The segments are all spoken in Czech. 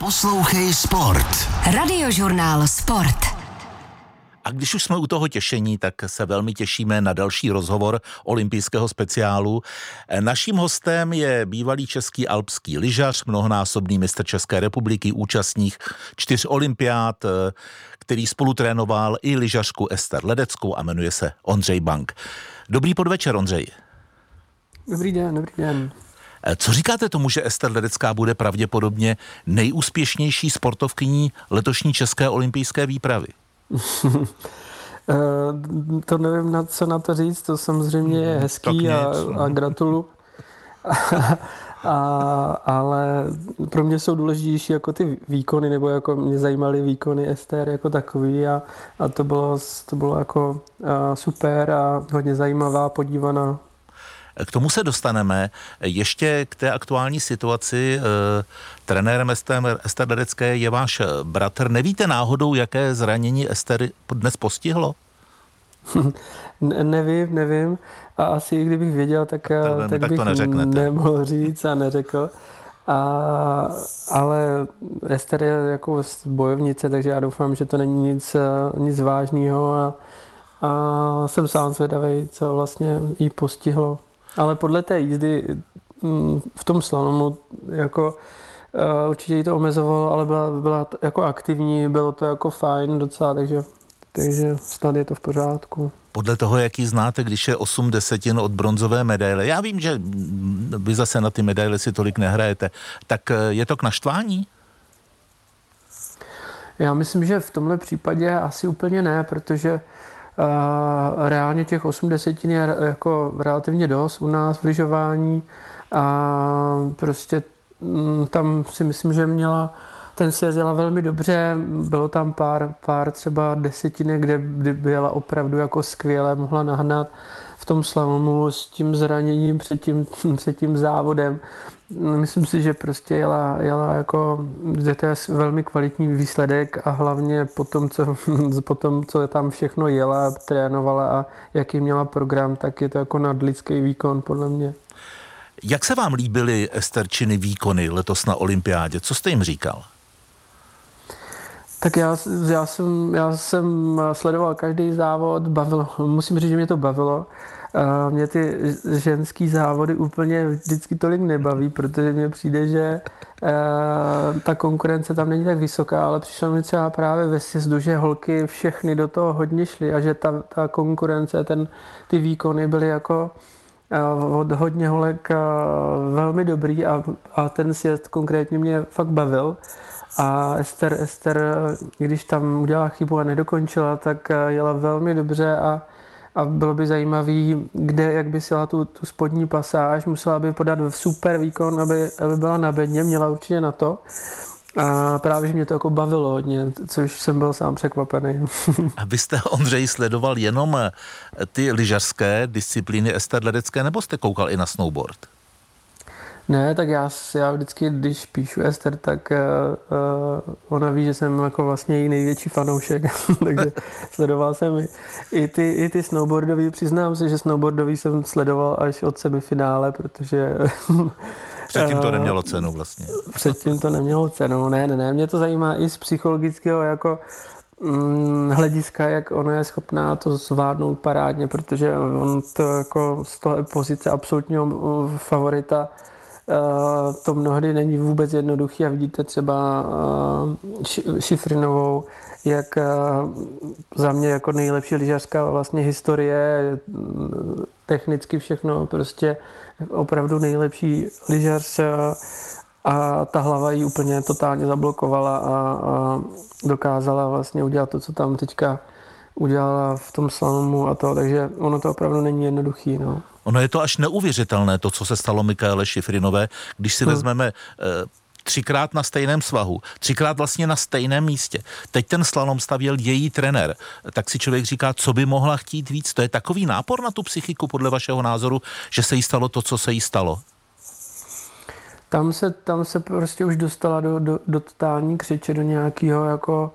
Poslouchej Sport. Radiožurnál Sport. A když už jsme u toho těšení, tak se velmi těšíme na další rozhovor olympijského speciálu. Naším hostem je bývalý český alpský lyžař, mnohonásobný mistr České republiky, účastník čtyř olympiád, který spolutrénoval i lyžařku Ester Ledeckou a jmenuje se Ondřej Bank. Dobrý podvečer, Ondřej. Dobrý den, dobrý den. Co říkáte tomu, že Ester Ledecká bude pravděpodobně nejúspěšnější sportovkyní letošní české olympijské výpravy? Eh, to nevím, na co na to říct, to samozřejmě je hmm, hezký a, a gratulu. a, ale pro mě jsou důležitější jako ty výkony, nebo jako mě zajímaly výkony Ester jako takový a, a to, bylo, to bylo jako a super a hodně zajímavá, podívaná k tomu se dostaneme. Ještě k té aktuální situaci. Eh, trenérem Ester Dedecké je váš bratr. Nevíte náhodou, jaké zranění Ester dnes postihlo? ne, nevím, nevím. A asi kdybych věděl, tak, eh, tak, tak bych to neřeknete. nemohl říct a neřekl. A, ale Ester je jako bojovnice, takže já doufám, že to není nic, eh, nic vážného a, a jsem sám zvědavý, co vlastně jí postihlo. Ale podle té jízdy mm, v tom slalomu jako eh, určitě jí to omezovalo, ale byla, byla jako aktivní, bylo to jako fajn docela, takže, takže snad je to v pořádku. Podle toho, jaký znáte, když je 8 desetin od bronzové medaile, já vím, že vy zase na ty medaile si tolik nehrajete, tak eh, je to k naštvání? Já myslím, že v tomhle případě asi úplně ne, protože reálně těch 80 je jako relativně dost u nás v lyžování. A prostě mm, tam si myslím, že měla ten se jezdila velmi dobře, bylo tam pár, pár třeba desetiny, kde by byla opravdu jako skvěle, mohla nahnat v tom slalomu s tím zraněním před tím, před tím závodem. Myslím si, že prostě jela, jela jako, je velmi kvalitní výsledek a hlavně po tom, co, po tom, co tam všechno jela, trénovala a jaký měla program, tak je to jako nadlidský výkon podle mě. Jak se vám líbily Esterčiny výkony letos na olympiádě? Co jste jim říkal? Tak já, já, jsem, já jsem sledoval každý závod, bavilo, musím říct, že mě to bavilo. Mě ty ženský závody úplně vždycky tolik nebaví, protože mně přijde, že ta konkurence tam není tak vysoká, ale přišlo mi třeba právě ve sjezdu, že holky všechny do toho hodně šly a že ta, ta konkurence, ten, ty výkony byly jako od hodně holek velmi dobrý a, a ten sjezd konkrétně mě fakt bavil. A Ester, Ester, když tam udělala chybu a nedokončila, tak jela velmi dobře a a bylo by zajímavý, kde, jak by si tu, tu spodní pasáž, musela by podat super výkon, aby, aby byla na bedně, měla určitě na to. A právě, že mě to jako bavilo hodně, což jsem byl sám překvapený. A vy jste, Ondřej, sledoval jenom ty lyžařské disciplíny Ester Ledecké, nebo jste koukal i na snowboard? Ne, tak já, já vždycky, když píšu Ester, tak uh, ona ví, že jsem jako vlastně její největší fanoušek, takže sledoval jsem i, i, ty, i ty snowboardový. Přiznám se, že snowboardový jsem sledoval až od semifinále, protože... Předtím to nemělo cenu vlastně. Předtím to nemělo cenu, ne, ne, ne. Mě to zajímá i z psychologického jako mm, hlediska, jak ona je schopná to zvládnout parádně, protože on to jako z toho pozice absolutního favorita Eh, to mnohdy není vůbec jednoduché a vidíte třeba eh, Šifrinovou, jak eh, za mě jako nejlepší lyžařská vlastně historie, technicky všechno, prostě opravdu nejlepší lyžař a ta hlava ji úplně totálně zablokovala a, a dokázala vlastně udělat to, co tam teďka udělala v tom slalomu a to, takže ono to opravdu není jednoduchý. No. Ono je to až neuvěřitelné, to, co se stalo Michaele Šifrinové, když si hmm. vezmeme e, třikrát na stejném svahu, třikrát vlastně na stejném místě. Teď ten slalom stavěl její trenér. Tak si člověk říká, co by mohla chtít víc. To je takový nápor na tu psychiku, podle vašeho názoru, že se jí stalo to, co se jí stalo. Tam se, tam se prostě už dostala do, do, do totální křiče, do nějakého jako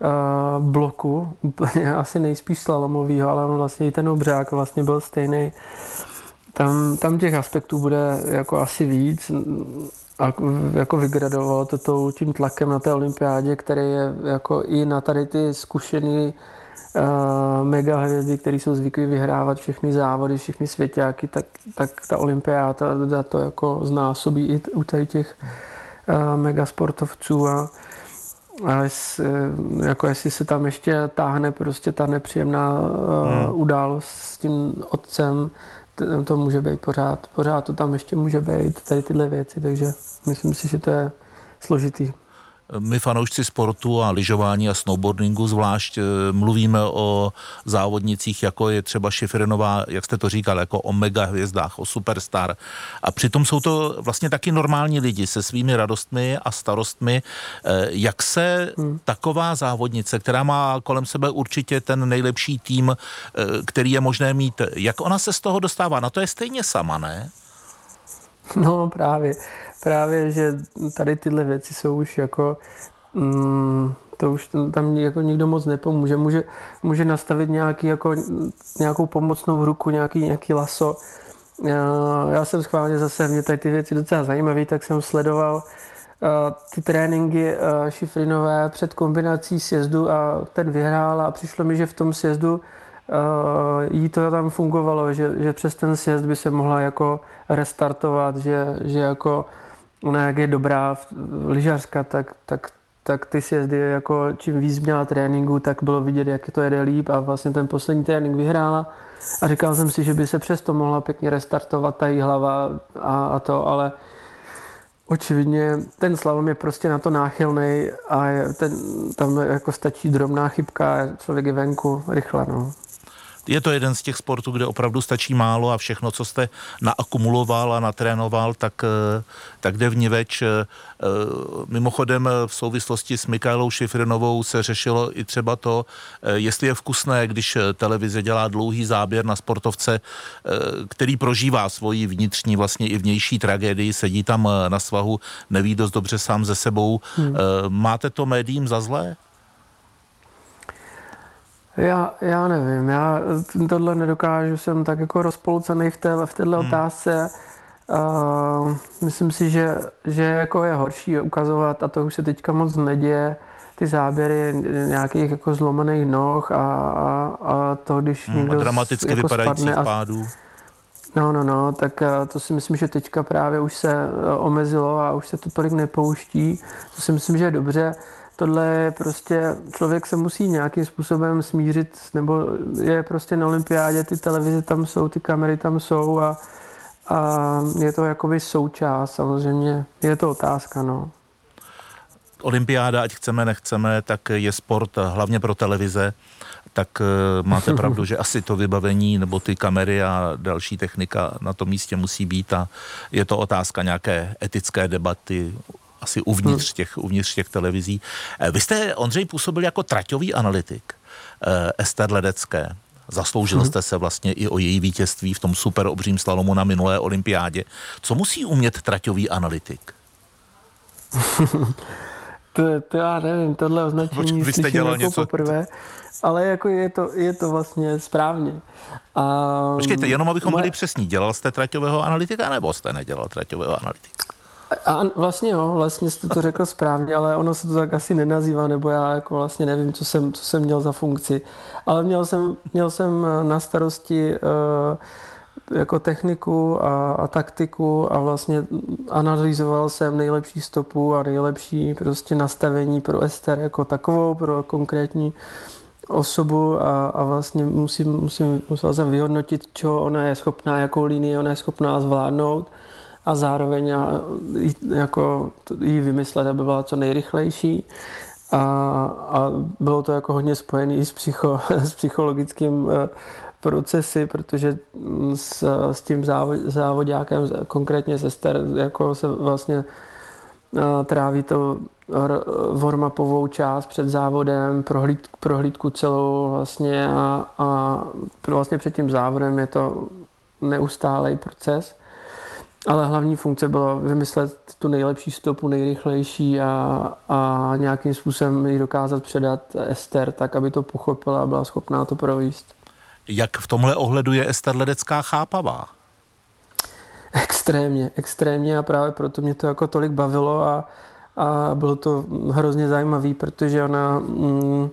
uh, bloku, úplně asi nejspíš slalomovýho, ale on vlastně i ten obřák vlastně byl stejný. Tam, tam těch aspektů bude jako asi víc. a jako vygradovalo to tím tlakem na té olympiádě, který je jako i na tady ty zkušený uh, mega hvězdy, které jsou zvyklí vyhrávat všechny závody, všechny svěťáky, tak, tak ta olympiáda to jako znásobí i u tady těch uh, mega sportovců a, a jest, jako jestli se tam ještě táhne prostě ta nepříjemná uh, hmm. událost s tím otcem, to může být pořád, pořád to tam ještě může být, tady tyhle věci, takže myslím si, že to je složitý. My fanoušci sportu a lyžování a snowboardingu zvlášť eh, mluvíme o závodnicích, jako je třeba Šifrinová, jak jste to říkal, jako o mega hvězdách, o superstar. A přitom jsou to vlastně taky normální lidi se svými radostmi a starostmi. Eh, jak se hmm. taková závodnice, která má kolem sebe určitě ten nejlepší tým, eh, který je možné mít, jak ona se z toho dostává? Na to je stejně sama, ne? No právě právě, že tady tyhle věci jsou už jako mm, to už tam jako nikdo moc nepomůže. Může, může nastavit nějaký, jako, nějakou pomocnou ruku, nějaký, nějaký laso. Já, jsem schválně zase, mě tady ty věci docela zajímavé, tak jsem sledoval uh, ty tréninky uh, Šifrinové před kombinací sjezdu a ten vyhrál a přišlo mi, že v tom sjezdu uh, jí to tam fungovalo, že, že přes ten sjezd by se mohla jako restartovat, že, že jako ona jak je dobrá lyžařka, tak, tak, tak ty sjezdy jako čím víc měla tréninku, tak bylo vidět, jak to jede líp a vlastně ten poslední trénink vyhrála a říkal jsem si, že by se přesto mohla pěkně restartovat ta hlava a, a to, ale očividně ten slalom je prostě na to náchylný a ten, tam jako stačí drobná chybka člověk je venku rychle. No je to jeden z těch sportů, kde opravdu stačí málo a všechno, co jste naakumuloval a natrénoval, tak, eh, tak jde vniveč. Eh, eh, mimochodem v souvislosti s Mikaelou Šifrinovou se řešilo i třeba to, jestli je vkusné, když televize dělá dlouhý záběr na sportovce, který prožívá svoji vnitřní, vlastně i vnější tragédii, sedí tam na svahu, neví dost dobře sám ze sebou. Hmm. Máte to médiím za zlé? Já, já nevím, já tohle nedokážu, jsem tak jako rozpolcený v, té, v této hmm. otázce. Uh, myslím si, že, že jako je horší ukazovat, a to už se teďka moc neděje, ty záběry nějakých jako zlomených noh a, a, a to, když hmm, někdo dramaticky jako vypadajících a, pádů. No, no, no, tak to si myslím, že teďka právě už se e, omezilo a už se to tolik nepouští. To si myslím, že je dobře tohle je prostě, člověk se musí nějakým způsobem smířit, nebo je prostě na olympiádě, ty televize tam jsou, ty kamery tam jsou a, a je to jakoby součást, samozřejmě, je to otázka, no. Olympiáda, ať chceme, nechceme, tak je sport hlavně pro televize, tak eh, máte pravdu, že asi to vybavení nebo ty kamery a další technika na tom místě musí být a je to otázka nějaké etické debaty, asi uvnitř hmm. těch, uvnitř těch televizí. Eh, vy jste, Ondřej, působil jako traťový analytik eh, Ester Ledecké. Zasloužil hmm. jste se vlastně i o její vítězství v tom super obřím slalomu na minulé olympiádě. Co musí umět traťový analytik? to, to já nevím, tohle označení Vy jste dělal jako něco... poprvé, ale jako je to, je to vlastně správně. A... Počkejte, jenom abychom byli přesní, dělal jste traťového analytika nebo jste nedělal traťového analytika? A vlastně jo, vlastně jste to řekl správně, ale ono se to tak asi nenazývá, nebo já jako vlastně nevím, co jsem, co jsem měl za funkci. Ale měl jsem, měl jsem na starosti uh, jako techniku a, a taktiku a vlastně analyzoval jsem nejlepší stopu a nejlepší prostě nastavení pro Ester jako takovou, pro konkrétní osobu a, a vlastně musím, musím, musel jsem vyhodnotit, co ona je schopná, jakou linii ona je schopná zvládnout a zároveň jako jí vymyslet, aby byla co nejrychlejší. A, a bylo to jako hodně spojené i s, psycho, s psychologickým eh, procesy, protože s, s tím závod, závodňákem, konkrétně se Ster, jako se vlastně eh, tráví to warm-upovou část před závodem, prohlíd, prohlídku celou vlastně a, a vlastně před tím závodem je to neustálý proces. Ale hlavní funkce byla vymyslet tu nejlepší stopu, nejrychlejší a, a nějakým způsobem ji dokázat předat Ester, tak aby to pochopila a byla schopná to províst. Jak v tomhle ohledu je Ester Ledecká chápavá? extrémně, extrémně a právě proto mě to jako tolik bavilo a, a bylo to hrozně zajímavý, protože ona mm,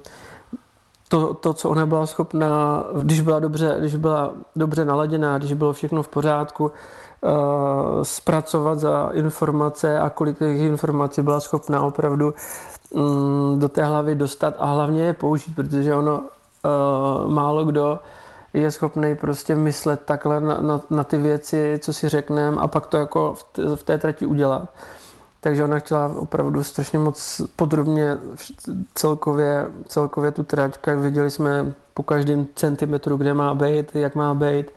to, to, co ona byla schopná, když byla dobře, když byla dobře naladěná, když bylo všechno v pořádku, zpracovat za informace a kolik těch informací byla schopná opravdu um, do té hlavy dostat a hlavně je použít, protože ono uh, málo kdo je schopný prostě myslet takhle na, na, na ty věci, co si řekneme a pak to jako v, t, v té trati udělat. Takže ona chtěla opravdu strašně moc podrobně celkově, celkově tu trať, jak viděli jsme po každém centimetru, kde má být, jak má být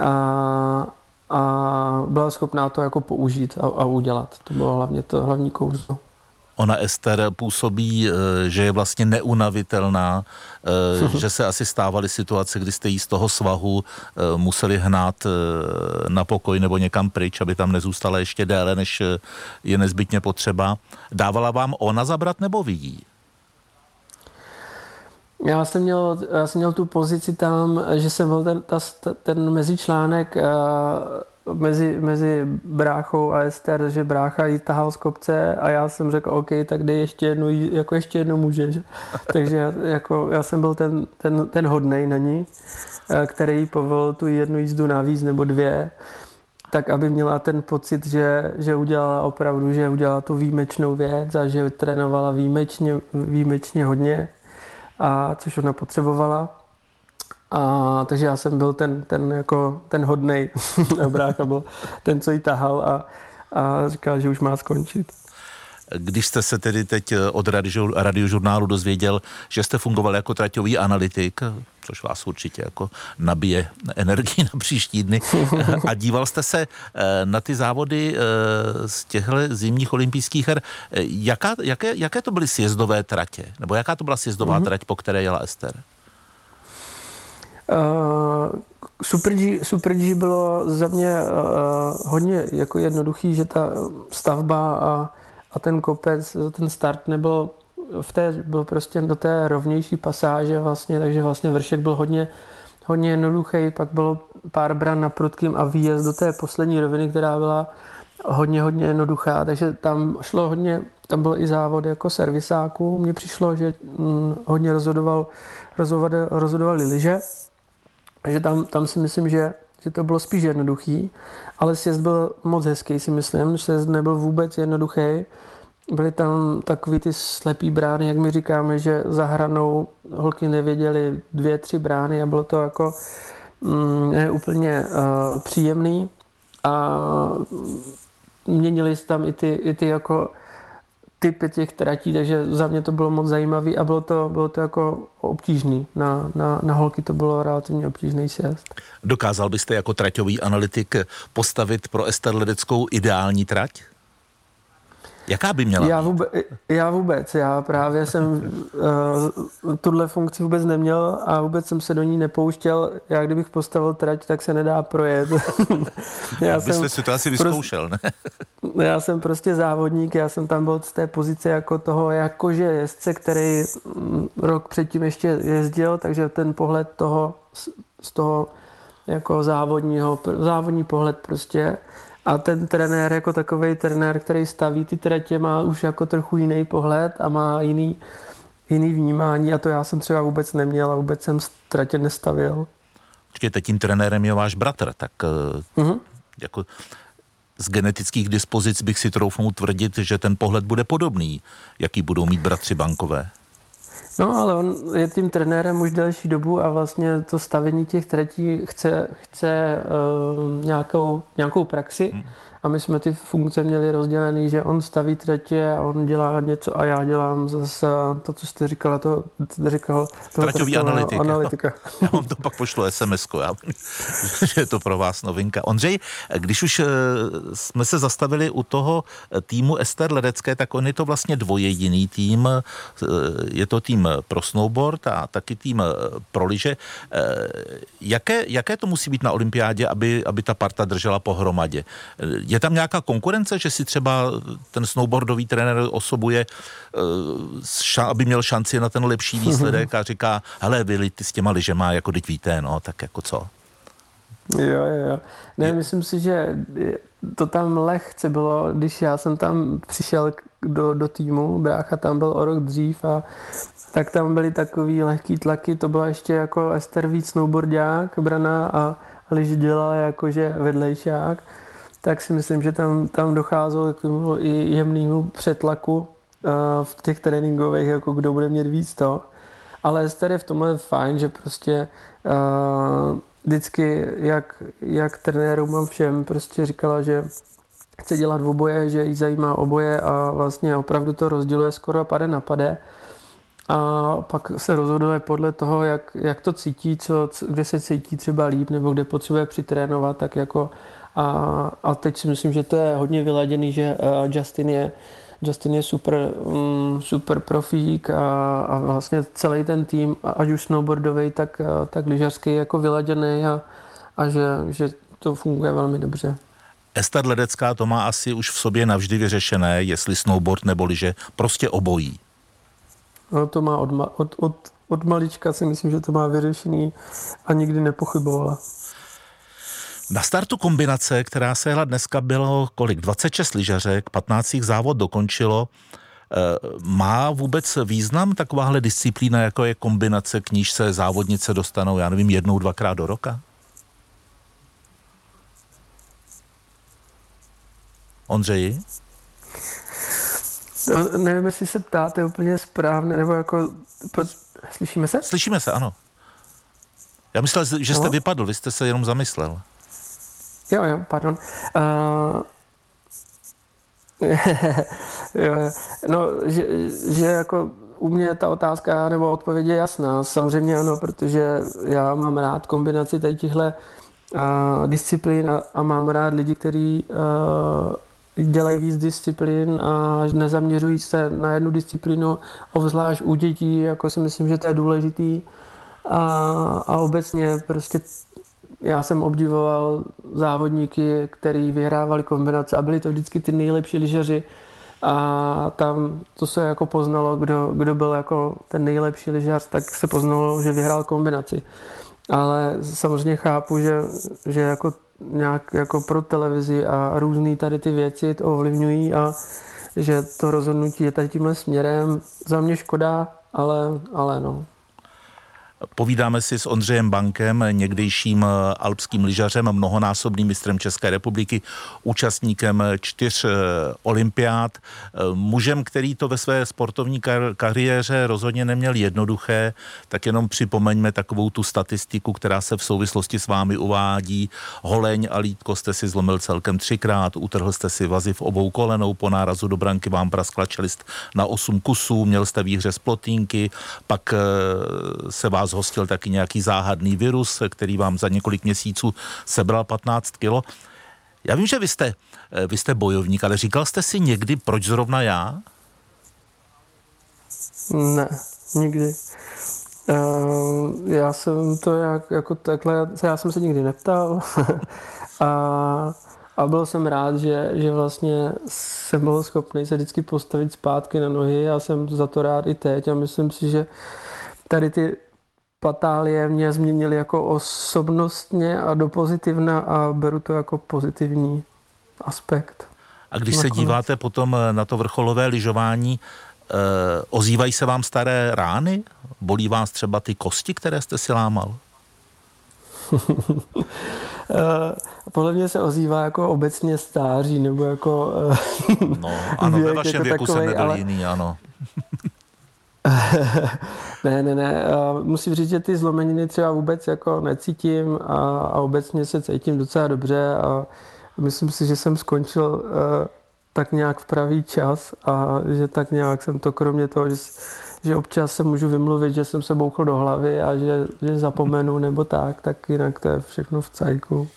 a, a byla schopná to jako použít a, a udělat. To bylo hlavně to hlavní kouzlo. Ona Ester působí, eh, že je vlastně neunavitelná, eh, že se asi stávaly situace, kdy jste jí z toho svahu eh, museli hnát na pokoj nebo někam pryč, aby tam nezůstala ještě déle, než je nezbytně potřeba. Dávala vám ona zabrat nebo vidí? Já jsem, měl, já jsem měl tu pozici tam, že jsem byl ten, ta, ten mezičlánek mezi, mezi bráchou a Ester, že brácha jí tahal z kopce a já jsem řekl, OK, tak dej ještě jednu, jako ještě jednu můžeš. Takže já, jako, já jsem byl ten, ten, ten hodnej na ní, eh, který povolil tu jednu jízdu navíc nebo dvě, tak aby měla ten pocit, že, že udělala opravdu, že udělala tu výjimečnou věc a že trénovala výjimečně, výjimečně hodně, a což ona potřebovala. A, takže já jsem byl ten, ten, jako, ten hodnej brácha, byl ten, co ji tahal a, a říkal, že už má skončit. Když jste se tedy teď od radio, radiožurnálu dozvěděl, že jste fungoval jako traťový analytik, což vás určitě jako nabije energii na příští dny, a díval jste se eh, na ty závody eh, z těchto zimních olympijských her. Jaká, jaké, jaké to byly sjezdové tratě? Nebo jaká to byla sjezdová mm-hmm. trať, po které jela Ester? Uh, Super G, Super G bylo za mě uh, hodně jako jednoduchý, že ta stavba a, a ten kopec, ten start nebyl v té, byl prostě do té rovnější pasáže vlastně, takže vlastně vršek byl hodně, hodně jednoduchý, pak bylo pár bran na prudkým a výjezd do té poslední roviny, která byla hodně, hodně jednoduchá, takže tam šlo hodně, tam byl i závod jako servisáků, mně přišlo, že hm, hodně rozhodoval, rozhodoval, rozhodovali liže, takže tam, tam si myslím, že, že to bylo spíš jednoduchý, ale sjezd byl moc hezký, si myslím. Sjezd nebyl vůbec jednoduchý. Byly tam takový ty slepý brány, jak my říkáme, že za hranou holky nevěděly dvě, tři brány a bylo to jako mm, ne, úplně uh, příjemný. A měnili se tam i ty, i ty jako typy těch tratí, takže za mě to bylo moc zajímavé a bylo to, bylo to jako obtížný. Na, na, na holky to bylo relativně obtížný sjezd. Dokázal byste jako traťový analytik postavit pro Ester Ledeckou ideální trať? Jaká by měla já vůbec, já vůbec, já právě jsem uh, tuhle funkci vůbec neměl a vůbec jsem se do ní nepouštěl. Já kdybych postavil trať, tak se nedá projet. já jsem si to asi vyzkoušel, ne? já jsem prostě závodník, já jsem tam byl z té pozice jako toho, jakože jezdce, který mm, rok předtím ještě jezdil, takže ten pohled toho, z toho jako závodního, závodní pohled prostě a ten trenér jako takový trenér, který staví ty tratě, má už jako trochu jiný pohled a má jiný, jiný vnímání a to já jsem třeba vůbec neměl a vůbec jsem tratě nestavil. Počkejte, tím trenérem je váš bratr, tak uh-huh. jako z genetických dispozic bych si troufnul tvrdit, že ten pohled bude podobný, jaký budou mít bratři bankové. No, ale on je tím trenérem už delší dobu a vlastně to stavení těch tratí chce, chce uh, nějakou, nějakou praxi. Hmm a my jsme ty funkce měli rozdělený, že on staví tretě a on dělá něco a já dělám zase to, co jste říkala, to, jste říkal, to Traťový analytik. analytika. Já vám to pak pošlu sms já, že je to pro vás novinka. Ondřej, když už eh, jsme se zastavili u toho týmu Ester Ledecké, tak on je to vlastně dvojediný tým. Eh, je to tým pro snowboard a taky tým eh, pro lyže. Jaké, jaké to musí být na olympiádě, aby, aby ta parta držela pohromadě? Je tam nějaká konkurence, že si třeba ten snowboardový trenér osobuje, eh, aby měl šanci na ten lepší výsledek a říká, hele, vy ty s těma lyžema, jako teď víte, no, tak jako co? Jo, jo, jo. Ne, myslím si, že to tam lehce bylo, když já jsem tam přišel do, do týmu, brácha tam byl o rok dřív a tak tam byly takový lehký tlaky, to byla ještě jako Ester víc snowboardák, Brana a Liž dělala jakože vedlejšák, tak si myslím, že tam, tam docházelo k i jemnému přetlaku uh, v těch tréninkových, jako kdo bude mít víc to. Ale Ester je v tomhle fajn, že prostě uh, vždycky, jak, jak trenérům a všem, prostě říkala, že chce dělat oboje, že jí zajímá oboje a vlastně opravdu to rozděluje skoro pade na pade. A pak se rozhoduje podle toho, jak, jak to cítí, co, kde se cítí třeba líp nebo kde potřebuje přitrénovat, tak jako a, a teď si myslím, že to je hodně vyladěný, že Justin je Justin je super, um, super profík a, a vlastně celý ten tým, ať už snowboardový, tak, tak lyžařský jako vyladěný a, a že, že to funguje velmi dobře. Ester Ledecká to má asi už v sobě navždy vyřešené, jestli snowboard nebo lyže, prostě obojí. No to má od, od, od, od malička si myslím, že to má vyřešený a nikdy nepochybovala. Na startu kombinace, která se hla dneska, bylo kolik? 26 lyžařek, 15 závod dokončilo. Eh, má vůbec význam takováhle disciplína, jako je kombinace, k níž se závodnice dostanou, já nevím, jednou, dvakrát do roka? Ondřeji? No, nevím, jestli se ptáte úplně správně, nebo jako... Slyšíme se? Slyšíme se, ano. Já myslel, že jste no. vypadl, vy jste se jenom zamyslel. Jo, jo, pardon. Uh, no, že, že jako u mě ta otázka nebo odpověď je jasná. Samozřejmě ano, protože já mám rád kombinaci tady těchto uh, disciplín a, a mám rád lidi, kteří uh, dělají víc disciplín a nezaměřují se na jednu disciplínu, obzvlášť u dětí, jako si myslím, že to je důležitý. A, a obecně prostě já jsem obdivoval závodníky, který vyhrávali kombinace a byli to vždycky ty nejlepší lyžaři. A tam to se jako poznalo, kdo, kdo byl jako ten nejlepší lyžař, tak se poznalo, že vyhrál kombinaci. Ale samozřejmě chápu, že, že jako nějak jako pro televizi a různé tady ty věci to ovlivňují a že to rozhodnutí je tady tímhle směrem. Za mě škoda, ale, ale no. Povídáme si s Ondřejem Bankem, někdejším eh, alpským lyžařem, mnohonásobným mistrem České republiky, účastníkem čtyř eh, olympiád, eh, mužem, který to ve své sportovní kar- kariéře rozhodně neměl jednoduché, tak jenom připomeňme takovou tu statistiku, která se v souvislosti s vámi uvádí. Holeň a lítko jste si zlomil celkem třikrát, utrhl jste si vazy v obou kolenou, po nárazu do branky vám praskla čelist na osm kusů, měl jste výhře z plotínky, pak se vás hostil taky nějaký záhadný virus, který vám za několik měsíců sebral 15 kilo. Já vím, že vy jste, eh, vy jste bojovník, ale říkal jste si někdy, proč zrovna já? Ne, nikdy. Uh, já jsem to jak, jako takhle, já jsem se nikdy neptal a, a byl jsem rád, že, že vlastně jsem byl schopný se vždycky postavit zpátky na nohy. Já jsem za to rád i teď a myslím si, že tady ty patálie mě změnily jako osobnostně a do pozitivna a beru to jako pozitivní aspekt. A když Nakonec. se díváte potom eh, na to vrcholové lyžování, eh, ozývají se vám staré rány? Bolí vás třeba ty kosti, které jste si lámal? Uh, podle mě se ozývá jako obecně stáří, nebo jako... Uh, no, ano, ve vašem jako věku takovej, jsem nebyl ale... jiný, ano. ne, ne, ne. Musím říct, že ty zlomeniny třeba vůbec jako necítím a, a obecně se cítím docela dobře a myslím si, že jsem skončil uh, tak nějak v pravý čas a že tak nějak jsem to kromě toho, že, že občas se můžu vymluvit, že jsem se bouchl do hlavy a že, že zapomenu nebo tak, tak jinak to je všechno v cajku.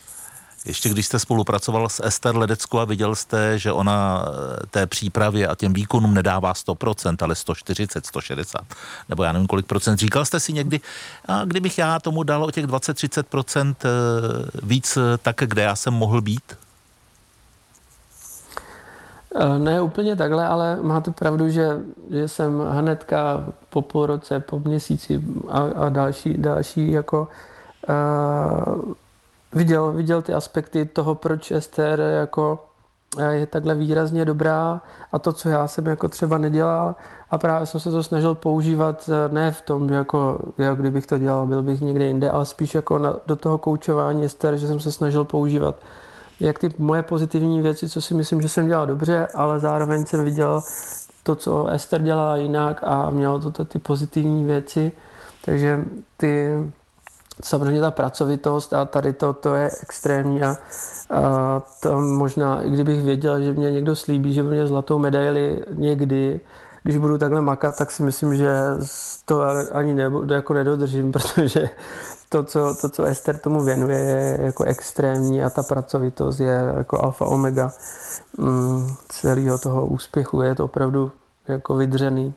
Ještě když jste spolupracoval s Ester Ledeckou a viděl jste, že ona eh, té přípravě a těm výkonům nedává 100%, ale 140, 160, nebo já nevím kolik procent. Říkal jste si někdy, a kdybych já tomu dal o těch 20-30% eh, víc, eh, tak kde já jsem mohl být? Ne úplně takhle, ale máte pravdu, že, že jsem hnedka po půl roce, po měsíci a, a další, další jako uh, viděl, viděl ty aspekty toho, proč Ester jako je takhle výrazně dobrá a to, co já jsem jako třeba nedělal. A právě jsem se to snažil používat eh, ne v tom, jako, jak kdybych to dělal, byl bych někde jinde, ale spíš jako na, do toho koučování Ester, že jsem se snažil používat jak ty moje pozitivní věci, co si myslím, že jsem dělal dobře, ale zároveň jsem viděl to, co Ester dělala jinak a mělo to ty pozitivní věci, takže ty samozřejmě ta pracovitost a tady to, to je extrémní a, a to možná, i kdybych věděl, že mě někdo slíbí, že mě zlatou medaili někdy, když budu takhle makat, tak si myslím, že to ani nebudu, jako nedodržím, protože to co, to, co Ester tomu věnuje, je jako extrémní a ta pracovitost je jako alfa omega mm, celého toho úspěchu. Je to opravdu jako vydřený.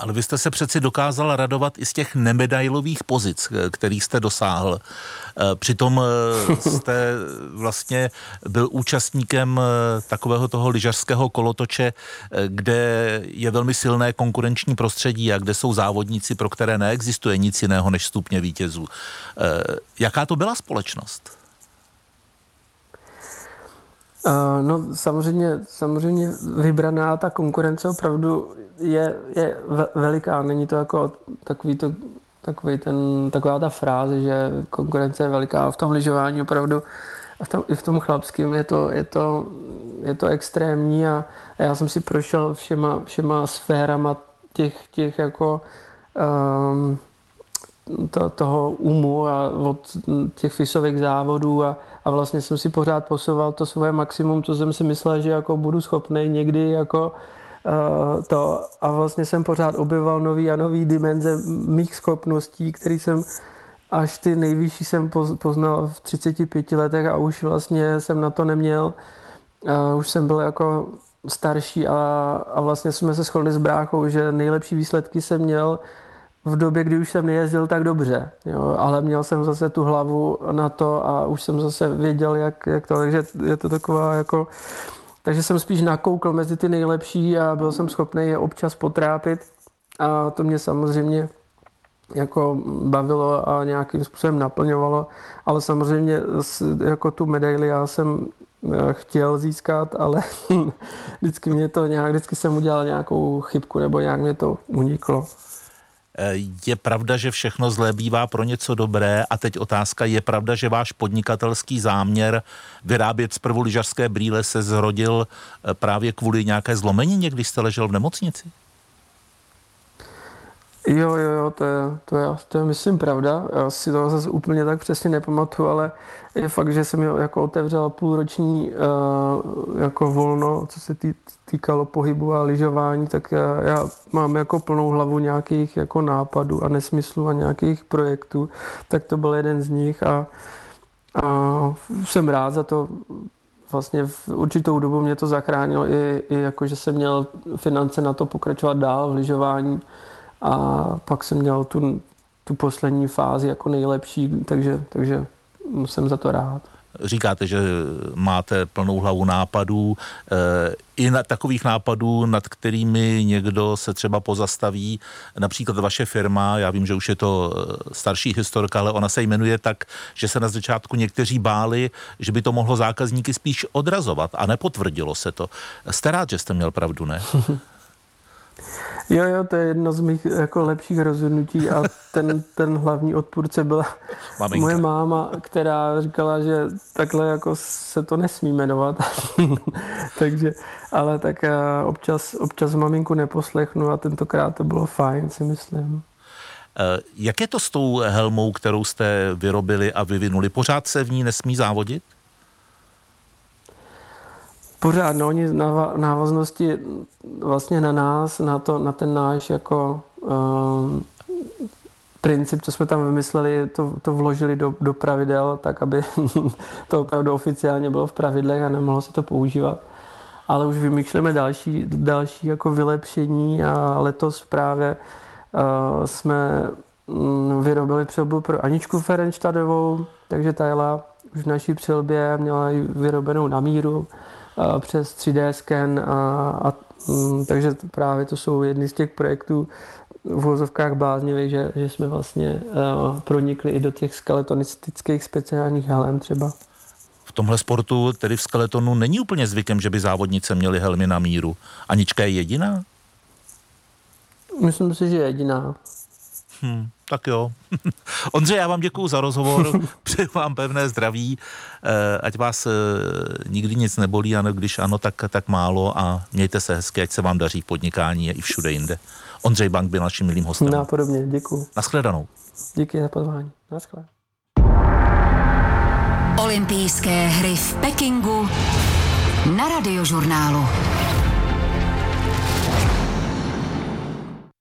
Ale vy jste se přeci dokázal radovat i z těch nemedailových pozic, eh, který jste dosáhl. Eh, přitom eh, jste vlastně byl účastníkem takového toho lyžařského kolotoče, kde je velmi silné konkurenční prostředí a kde jsou závodníci, pro které neexistuje nic jiného než stupně vítězů. Jaká to byla společnost? Uh, no samozřejmě, samozřejmě vybraná ta konkurence opravdu je, je veliká. Není to jako takový to, takový ten, taková ta fráze, že konkurence je veliká. V tom lyžování opravdu a v tom, i v tom chlapském je to, je to, je to extrémní a, a já jsem si prošel všema, všema sférama těch, těch jako um, to, toho umu a od těch fisových závodů a, a vlastně jsem si pořád posouval to svoje maximum, co jsem si myslel, že jako budu schopný někdy jako uh, to a vlastně jsem pořád objevoval nový a nový dimenze mých schopností, který jsem až ty nejvyšší jsem poznal v 35 letech a už vlastně jsem na to neměl. Uh, už jsem byl jako starší a, a vlastně jsme se shodli s bráchou, že nejlepší výsledky jsem měl v době, kdy už jsem nejezdil tak dobře, jo, ale měl jsem zase tu hlavu na to a už jsem zase věděl, jak, jak to, takže je to taková jako, takže jsem spíš nakoukl mezi ty nejlepší a byl jsem schopný je občas potrápit a to mě samozřejmě jako bavilo a nějakým způsobem naplňovalo, ale samozřejmě jako tu medaili já jsem eh, chtěl získat, ale vždycky mě to nějak, vždycky jsem udělal nějakou chybku nebo nějak mě to uniklo. Eh, je pravda, že všechno zlé bývá pro něco dobré a teď otázka, je pravda, že váš podnikatelský záměr vyrábět zprvu lyžařské brýle se zrodil eh, právě kvůli nějaké zlomenině, když jste ležel v nemocnici? Jo, jo, jo, to je, to je, to je myslím pravda. Já si to zase úplně tak přesně nepamatuju, ale je fakt, že jsem jako otevřel půlroční uh, jako volno, co se tý, týkalo pohybu a lyžování, tak já, já mám jako plnou hlavu nějakých jako nápadů a nesmyslů a nějakých projektů, tak to byl jeden z nich a, a jsem rád za to. Vlastně v určitou dobu mě to zachránilo i, i jako, že jsem měl finance na to pokračovat dál v lyžování a pak jsem měl tu, tu poslední fázi jako nejlepší, takže, takže jsem za to rád. Říkáte, že máte plnou hlavu nápadů, eh, i na takových nápadů, nad kterými někdo se třeba pozastaví, například vaše firma, já vím, že už je to eh, starší historka, ale ona se jmenuje tak, že se na začátku někteří báli, že by to mohlo zákazníky spíš odrazovat a nepotvrdilo se to. Jste rád, že jste měl pravdu, ne? Jo, jo, to je jedno z mých jako lepších rozhodnutí a ten, ten hlavní odpůrce byla Maminka. moje máma, která říkala, že takhle jako se to nesmí jmenovat. Takže, ale tak eh, občas, občas maminku neposlechnu a tentokrát to bylo fajn, si myslím. Eh, jak je to s tou helmou, kterou jste vyrobili a vyvinuli? Pořád se v ní nesmí závodit? Pořád, no, oni návaznosti vlastně na nás, na, to, na ten náš jako um, princip, co jsme tam vymysleli, to, to vložili do, do pravidel, tak aby to opravdu oficiálně bylo v pravidlech a nemohlo se to používat. Ale už vymýšlíme další, další jako vylepšení a letos právě uh, jsme um, vyrobili přilbu pro Aničku Ferenštadovou, takže ta jela už v naší přilbě, měla ji vyrobenou na míru přes 3D scan a, a mm, takže právě to jsou jedny z těch projektů, v vozovkách bláznivý, že, že jsme vlastně uh, pronikli i do těch skeletonistických speciálních helem třeba. V tomhle sportu, tedy v skeletonu, není úplně zvykem, že by závodnice měly helmy na míru. Anička je jediná? Myslím si, že je jediná. Hmm, tak jo. Ondřej, já vám děkuji za rozhovor, přeju vám pevné zdraví, eh, ať vás eh, nikdy nic nebolí, a když ano, tak, tak málo a mějte se hezky, ať se vám daří v podnikání a i všude jinde. Ondřej Bank byl naším milým hostem. Nápodobně, děkuji. Naschledanou. Díky za pozvání. Naschledanou. Olympijské hry v Pekingu na radiožurnálu.